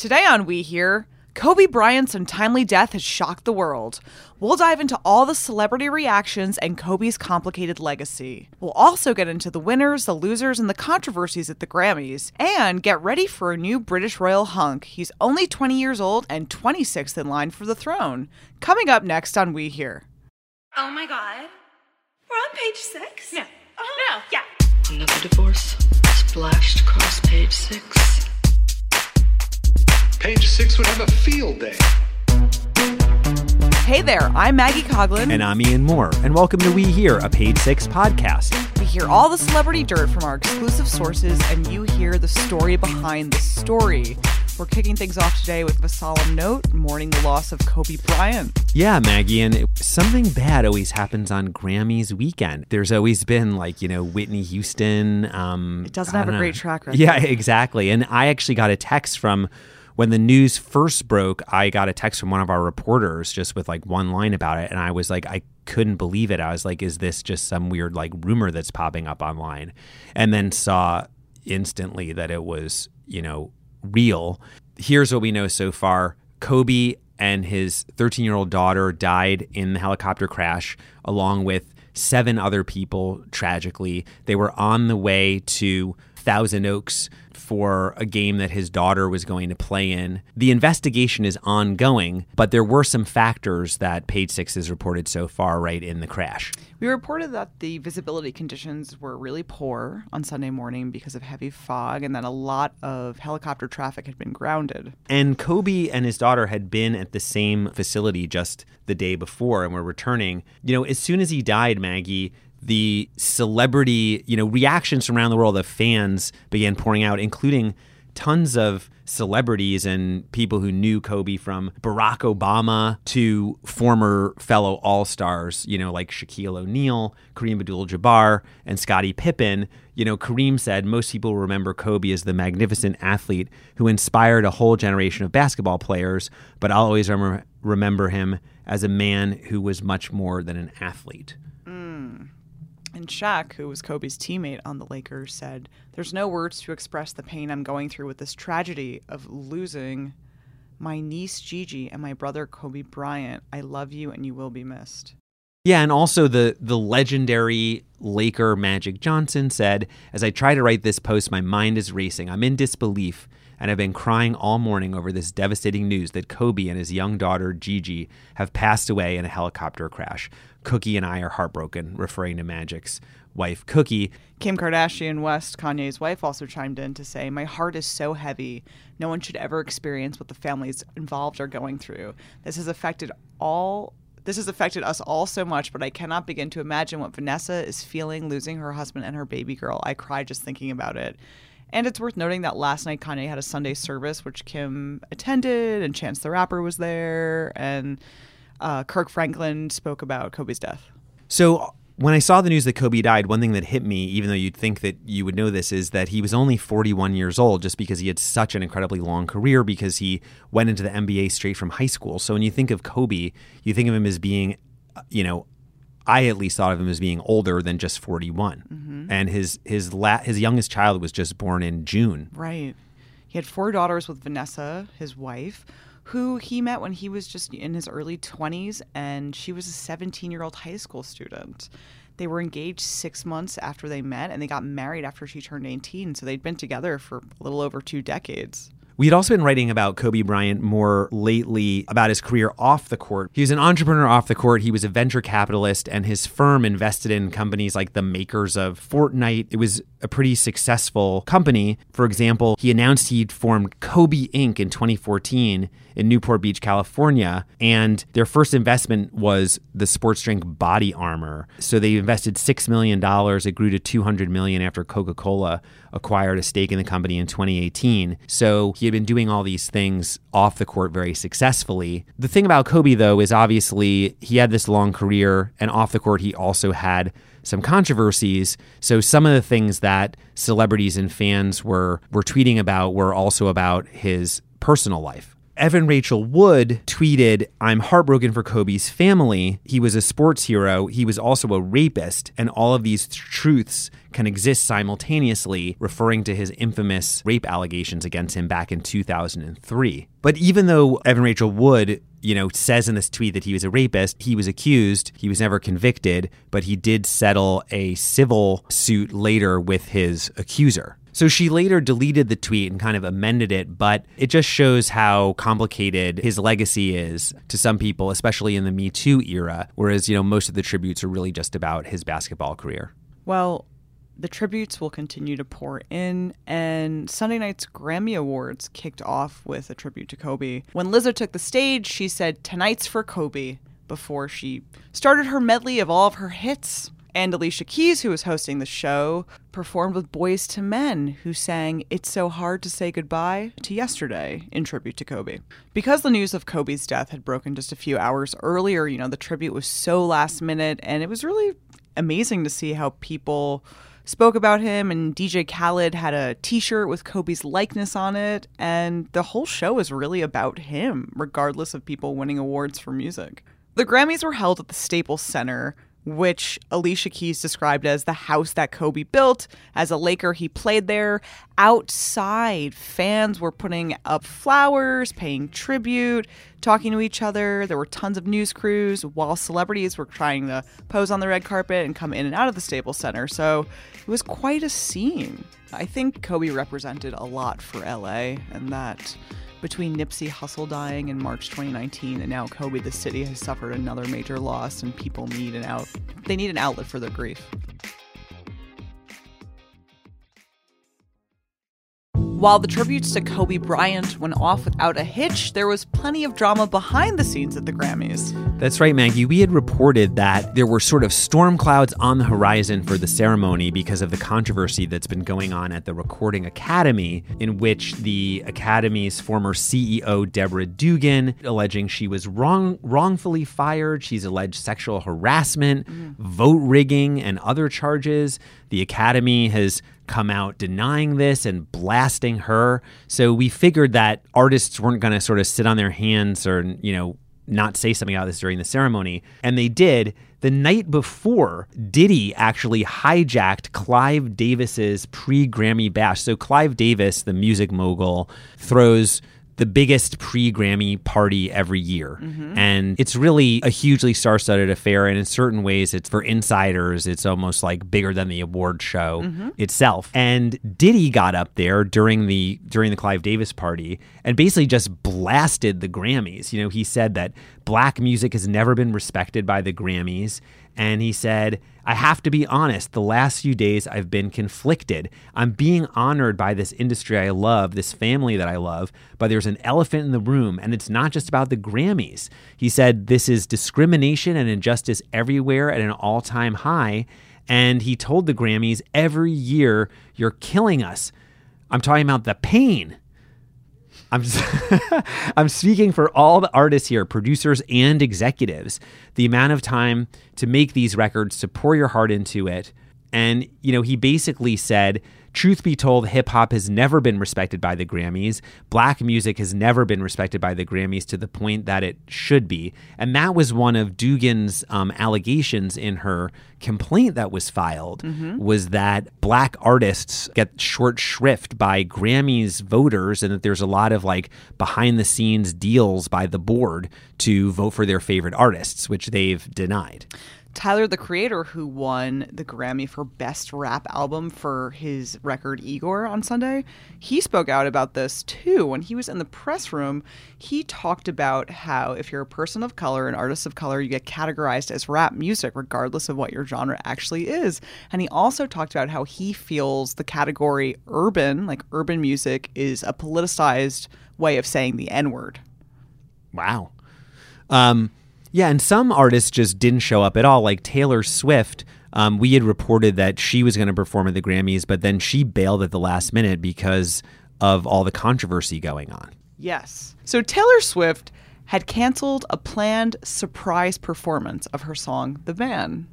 Today on We Hear, Kobe Bryant's untimely death has shocked the world. We'll dive into all the celebrity reactions and Kobe's complicated legacy. We'll also get into the winners, the losers, and the controversies at the Grammys. And get ready for a new British royal hunk. He's only 20 years old and 26th in line for the throne. Coming up next on We Hear. Oh my god. We're on page six? No. Oh, No. Yeah. Another divorce splashed across page six. Page six would have a field day. Hey there, I'm Maggie Coughlin. And I'm Ian Mohr, and welcome to We Hear, a Page Six podcast. We hear all the celebrity dirt from our exclusive sources, and you hear the story behind the story. We're kicking things off today with a solemn note, mourning the loss of Kobe Bryant. Yeah, Maggie, and something bad always happens on Grammys weekend. There's always been like you know Whitney Houston. Um, It doesn't have a don't great track record. Yeah, exactly. And I actually got a text from when the news first broke. I got a text from one of our reporters just with like one line about it, and I was like, I couldn't believe it. I was like, is this just some weird like rumor that's popping up online? And then saw instantly that it was you know real. Here's what we know so far: Kobe and his 13 year old daughter died in the helicopter crash, along with seven other people tragically. They were on the way to Thousand Oaks for a game that his daughter was going to play in. The investigation is ongoing, but there were some factors that Page Six has reported so far right in the crash. We reported that the visibility conditions were really poor on Sunday morning because of heavy fog and that a lot of helicopter traffic had been grounded. And Kobe and his daughter had been at the same facility just the day before and were returning. You know, as soon as he died, Maggie, the celebrity, you know, reactions from around the world of fans began pouring out, including tons of celebrities and people who knew Kobe from Barack Obama to former fellow All Stars, you know, like Shaquille O'Neal, Kareem Abdul Jabbar, and Scottie Pippen. You know, Kareem said most people remember Kobe as the magnificent athlete who inspired a whole generation of basketball players, but I'll always remember, remember him as a man who was much more than an athlete. And Shaq, who was Kobe's teammate on the Lakers, said, There's no words to express the pain I'm going through with this tragedy of losing my niece Gigi and my brother Kobe Bryant. I love you and you will be missed. Yeah, and also the the legendary Laker Magic Johnson said, "As I try to write this post, my mind is racing. I'm in disbelief and I've been crying all morning over this devastating news that Kobe and his young daughter Gigi have passed away in a helicopter crash. Cookie and I are heartbroken," referring to Magic's wife Cookie. Kim Kardashian West, Kanye's wife, also chimed in to say, My heart is so heavy. No one should ever experience what the families involved are going through. This has affected all. This has affected us all so much, but I cannot begin to imagine what Vanessa is feeling losing her husband and her baby girl. I cry just thinking about it. And it's worth noting that last night Kanye had a Sunday service, which Kim attended, and Chance the Rapper was there, and uh, Kirk Franklin spoke about Kobe's death. So when I saw the news that Kobe died, one thing that hit me, even though you'd think that you would know this, is that he was only 41 years old just because he had such an incredibly long career because he went into the NBA straight from high school. So when you think of Kobe, you think of him as being, uh, you know, I at least thought of him as being older than just 41. Mm-hmm. And his his la- his youngest child was just born in June. Right. He had four daughters with Vanessa, his wife, who he met when he was just in his early 20s, and she was a 17 year old high school student. They were engaged six months after they met, and they got married after she turned 18. So they'd been together for a little over two decades. We had also been writing about Kobe Bryant more lately about his career off the court. He was an entrepreneur off the court. He was a venture capitalist, and his firm invested in companies like the makers of Fortnite. It was a pretty successful company. For example, he announced he'd formed Kobe Inc. in 2014 in Newport Beach, California, and their first investment was the sports drink Body Armor. So they invested $6 million. It grew to 200 million after Coca Cola acquired a stake in the company in 2018. So he had been doing all these things off the court very successfully. The thing about Kobe, though, is obviously he had this long career, and off the court, he also had some controversies. So some of the things that celebrities and fans were were tweeting about were also about his personal life. Evan Rachel Wood tweeted, I'm heartbroken for Kobe's family. He was a sports hero. He was also a rapist. And all of these truths can exist simultaneously, referring to his infamous rape allegations against him back in 2003. But even though Evan Rachel Wood you know, says in this tweet that he was a rapist. He was accused. He was never convicted, but he did settle a civil suit later with his accuser. So she later deleted the tweet and kind of amended it, but it just shows how complicated his legacy is to some people, especially in the Me Too era, whereas, you know, most of the tributes are really just about his basketball career. Well, the tributes will continue to pour in, and Sunday night's Grammy Awards kicked off with a tribute to Kobe. When Lizzo took the stage, she said, Tonight's for Kobe, before she started her medley of all of her hits. And Alicia Keys, who was hosting the show, performed with Boyz II Men, who sang It's So Hard to Say Goodbye to Yesterday in tribute to Kobe. Because the news of Kobe's death had broken just a few hours earlier, you know, the tribute was so last minute, and it was really amazing to see how people spoke about him and DJ Khaled had a t-shirt with Kobe's likeness on it and the whole show is really about him regardless of people winning awards for music. The Grammys were held at the Staples Center which Alicia Keys described as the house that Kobe built. As a Laker, he played there. Outside, fans were putting up flowers, paying tribute, talking to each other. There were tons of news crews, while celebrities were trying to pose on the red carpet and come in and out of the Staples Center. So it was quite a scene. I think Kobe represented a lot for LA, and that between Nipsey Hussle dying in March 2019 and now Kobe, the city has suffered another major loss, and people need an out. They need an outlet for their grief. While the tributes to Kobe Bryant went off without a hitch, there was plenty of drama behind the scenes at the Grammys. That's right, Maggie. We had reported that there were sort of storm clouds on the horizon for the ceremony because of the controversy that's been going on at the Recording Academy, in which the Academy's former CEO, Deborah Dugan, alleging she was wrong, wrongfully fired. She's alleged sexual harassment, mm. vote rigging, and other charges. The Academy has come out denying this and blasting her. So we figured that artists weren't going to sort of sit on their hands or, you know, not say something about this during the ceremony. And they did. The night before, Diddy actually hijacked Clive Davis's pre Grammy bash. So Clive Davis, the music mogul, throws the biggest pre Grammy party every year. Mm-hmm. And it's really a hugely star studded affair. And in certain ways, it's for insiders, it's almost like bigger than the award show mm-hmm. itself. And Diddy got up there during the during the Clive Davis party and basically just blasted the Grammys. You know, he said that black music has never been respected by the Grammys. And he said, I have to be honest, the last few days I've been conflicted. I'm being honored by this industry I love, this family that I love, but there's an elephant in the room, and it's not just about the Grammys. He said, This is discrimination and injustice everywhere at an all time high. And he told the Grammys, Every year, you're killing us. I'm talking about the pain I'm I'm speaking for all the artists here, producers and executives. The amount of time to make these records, to pour your heart into it. And you know, he basically said Truth be told, hip hop has never been respected by the Grammys. Black music has never been respected by the Grammys to the point that it should be. And that was one of Dugan's um, allegations in her complaint that was filed mm-hmm. was that black artists get short shrift by Grammys voters and that there's a lot of like behind the scenes deals by the board to vote for their favorite artists, which they've denied. Tyler the Creator, who won the Grammy for Best Rap Album for his record Igor on Sunday, he spoke out about this too. When he was in the press room, he talked about how if you're a person of color, an artist of color, you get categorized as rap music, regardless of what your genre actually is. And he also talked about how he feels the category urban, like urban music, is a politicized way of saying the N word. Wow. Um, yeah, and some artists just didn't show up at all, like Taylor Swift. Um, we had reported that she was going to perform at the Grammys, but then she bailed at the last minute because of all the controversy going on. Yes. So Taylor Swift had canceled a planned surprise performance of her song The Man.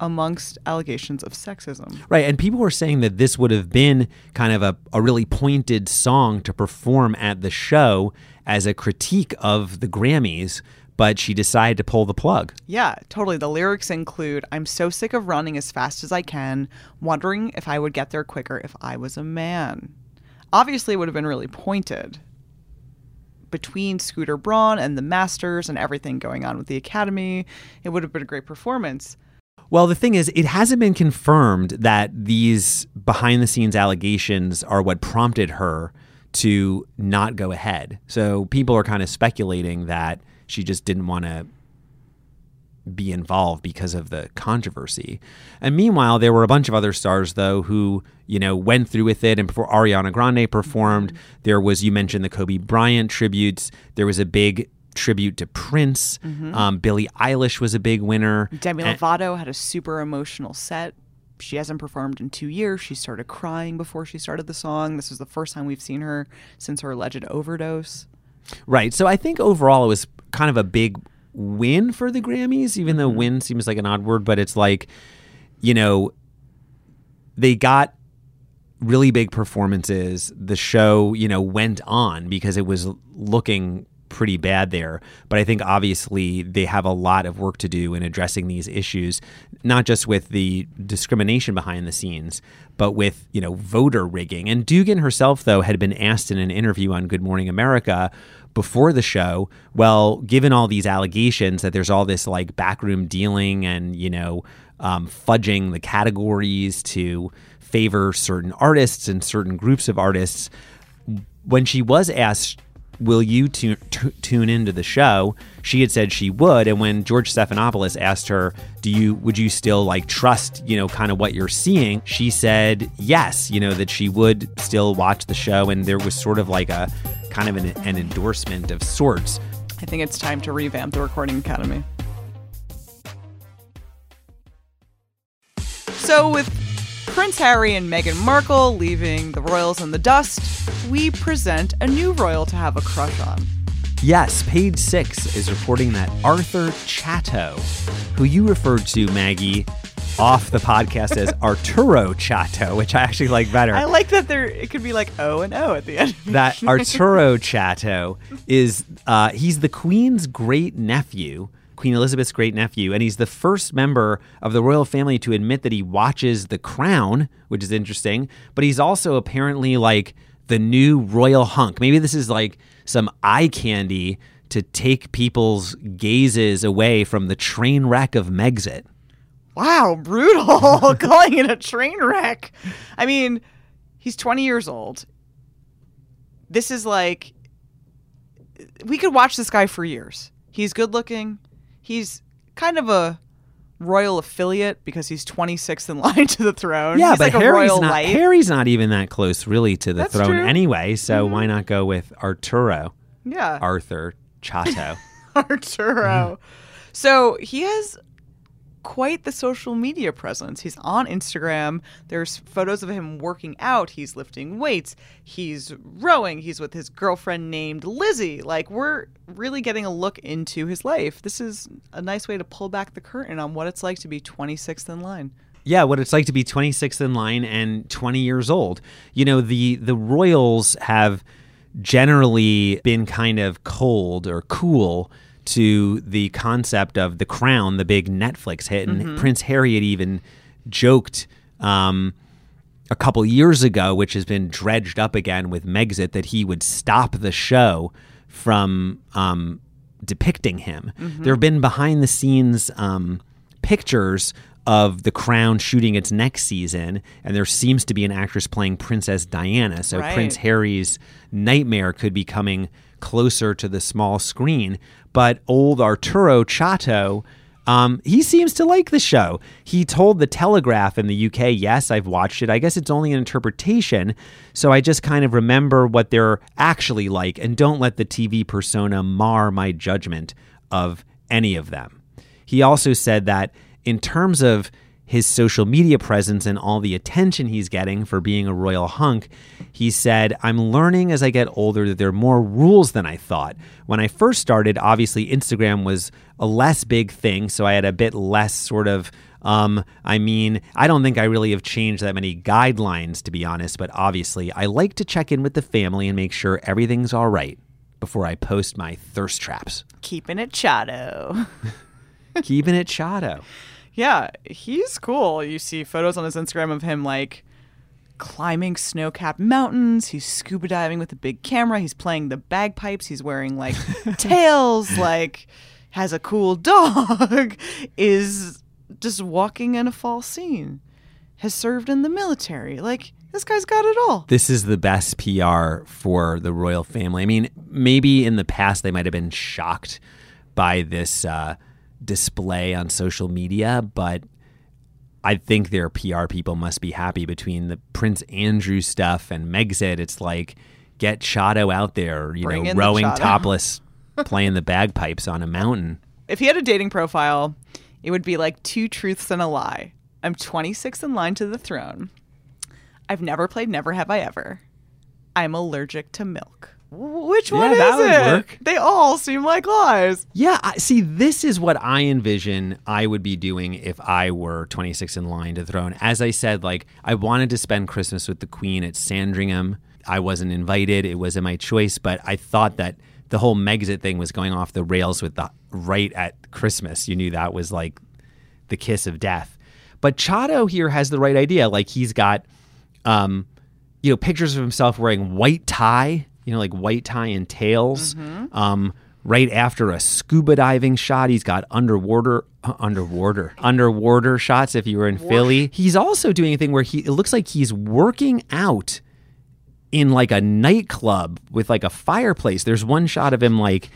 amongst allegations of sexism. Right. And people were saying that this would have been kind of a, a really pointed song to perform at the show as a critique of the Grammys, but she decided to pull the plug. Yeah, totally. The lyrics include I'm so sick of running as fast as I can, wondering if I would get there quicker if I was a man. Obviously, it would have been really pointed between Scooter Braun and the Masters and everything going on with the Academy. It would have been a great performance. Well, the thing is, it hasn't been confirmed that these behind the scenes allegations are what prompted her to not go ahead. So people are kind of speculating that she just didn't want to be involved because of the controversy. And meanwhile, there were a bunch of other stars though who, you know, went through with it and before Ariana Grande performed, there was you mentioned the Kobe Bryant tributes, there was a big tribute to Prince. Um, Billie Eilish was a big winner. Demi And- Lovato had a super emotional set. She hasn't performed in two years. She started crying before she started the song. This is the first time we've seen her since her alleged overdose. Right. So I think overall it was kind of a big win for the Grammys, even though mm-hmm. win seems like an odd word, but it's like, you know, they got really big performances. The show, you know, went on because it was looking pretty bad there. But I think obviously they have a lot of work to do in addressing these issues, not just with the discrimination behind the scenes, but with, you know, voter rigging. And Dugan herself, though, had been asked in an interview on Good Morning America before the show, well, given all these allegations that there's all this like backroom dealing and, you know, um, fudging the categories to favor certain artists and certain groups of artists, when she was asked, Will you tu- tu- tune into the show? She had said she would, and when George Stephanopoulos asked her, "Do you would you still like trust you know kind of what you're seeing?" She said yes, you know that she would still watch the show, and there was sort of like a kind of an, an endorsement of sorts. I think it's time to revamp the Recording Academy. So, with Prince Harry and Meghan Markle leaving the royals in the dust, we present a new royal to have a crush on. Yes, Page Six is reporting that Arthur Chatto, who you referred to, Maggie, off the podcast as Arturo Chatto, which I actually like better. I like that there it could be like O and O at the end. that Arturo Chatto is uh, he's the Queen's great nephew, Queen Elizabeth's great nephew, and he's the first member of the royal family to admit that he watches The Crown, which is interesting. But he's also apparently like the new royal hunk. Maybe this is like some eye candy to take people's gazes away from the train wreck of Megxit. Wow, brutal. Calling it a train wreck. I mean, he's 20 years old. This is like we could watch this guy for years. He's good looking. He's kind of a royal affiliate because he's 26th in line to the throne. Yeah, he's but like a Harry's royal not light. Harry's not even that close really to the That's throne true. anyway. So mm-hmm. why not go with Arturo? yeah. Arthur Chatto. Arturo. Mm-hmm. So he has quite the social media presence. He's on Instagram. There's photos of him working out. He's lifting weights. He's rowing. He's with his girlfriend named Lizzie. Like, we're really getting a look into his life. This is a nice way to pull back the curtain on what it's like to be 26th in line. yeah, what it's like to be 26th in line and 20 years old. You know, the the royals have generally been kind of cold or cool to the concept of the crown, the big Netflix hit, and Prince Harry had even joked um, a couple years ago, which has been dredged up again with Megxit, that he would stop the show from um, depicting him. There have been behind the scenes um, pictures of The Crown shooting its next season, and there seems to be an actress playing Princess Diana. So Right. Prince Harry's nightmare could be coming closer to the small screen. But old Arturo Chatto. Um, he seems to like the show. He told the Telegraph in the UK, "Yes, I've watched it. I guess it's only an interpretation, so I just kind of remember what they're actually like, and don't let the TV persona mar my judgment of any of them." He also said that in terms of his social media presence and all the attention he's getting for being a royal hunk, he said, I'm learning as I get older that there are more rules than I thought. When I first started, obviously Instagram was a less big thing, so I had a bit less sort of um, I mean, I don't think I really have changed that many guidelines, to be honest, but obviously, I like to check in with the family and make sure everything's all right before I post my thirst traps. Keeping it chato. Keeping it chato. Yeah, he's cool. You see photos on his Instagram of him like climbing snow capped mountains. He's scuba diving with a big camera. He's playing the bagpipes. He's wearing like tails, like has a cool dog, is just walking in a fall scene, has served in the military. Like, this guy's got it all. This is the best PR for the royal family. I mean, maybe in the past they might have been shocked by this uh, display on social media, but I think their PR people must be happy between the Prince Andrew stuff and Megxit. It's like get Chatto out there, you Bring know, rowing topless, playing the bagpipes on a mountain. If he had a dating profile, it would be like two truths and a lie. I'm 26 in line to the throne. I've never played Never Have I Ever. I'm allergic to milk. Which one Yeah, is that it? work. They all seem like lies. Yeah, I, see, this is what I envision I would be doing if I were 26 in line to the throne. As I said, like I wanted to spend Christmas with the Queen at Sandringham. I wasn't invited; it wasn't my choice. But I thought that the whole Megxit thing was going off the rails with the right at Christmas. You knew that was like the kiss of death. But Chatto here has the right idea. Like he's got, um, you know, pictures of himself wearing white tie, you know, like white tie and tails. Um, right after a scuba diving shot, he's got underwater, uh, underwater, underwater shots. If you were in Philly, he's also doing a thing where he it looks like he's working out in like a nightclub with like a fireplace. There's one shot of him like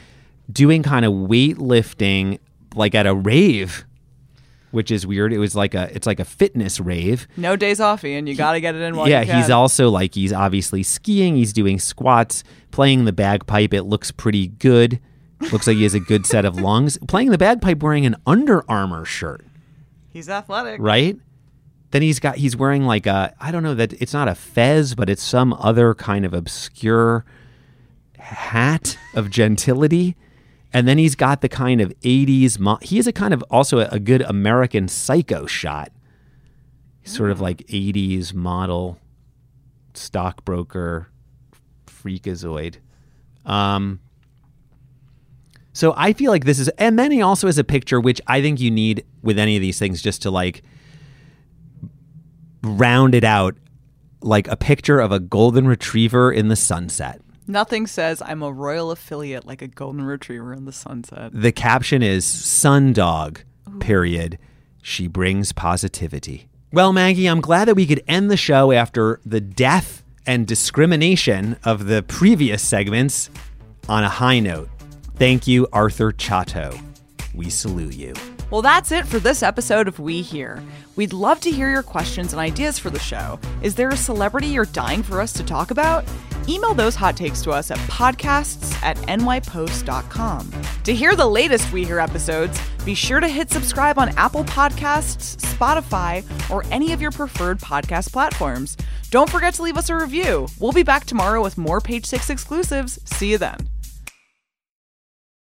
doing kind of weightlifting like at a rave, which is weird. It was like a it's like a fitness rave. No days off, Ian. You got to get it in while yeah, he's also like he's obviously skiing, he's doing squats, playing the bagpipe. It looks pretty good. Looks like he has a good set of lungs. Playing the bagpipe wearing an Under Armour shirt He's athletic. right? Then he's got he's wearing like a I don't know that it's not a fez, but it's some other kind of obscure hat of gentility. And then he's got the kind of 80s mo- he is a kind of also a, a good American psycho shot. Sort of like 80s model stockbroker freakazoid. Um so I feel like this is, and then he also has a picture, which I think you need with any of these things just to like round it out, like a picture of a golden retriever in the sunset. Nothing says I'm a royal affiliate like a golden retriever in the sunset. The caption is "Sundog." Period. She brings positivity. Well, Maggie, I'm glad that we could end the show after the death and discrimination of the previous segments on a high note. Thank you, Arthur Chatto. We salute you. Well, that's it for this episode of We Hear. We'd love to hear your questions and ideas for the show. Is there a celebrity you're dying for us to talk about? Email those hot takes to us at podcasts at nypost.com. To hear the latest We Hear episodes, be sure to hit subscribe on Apple Podcasts, Spotify, or any of your preferred podcast platforms. Don't forget to leave us a review. We'll be back tomorrow with more Page Six exclusives. See you then.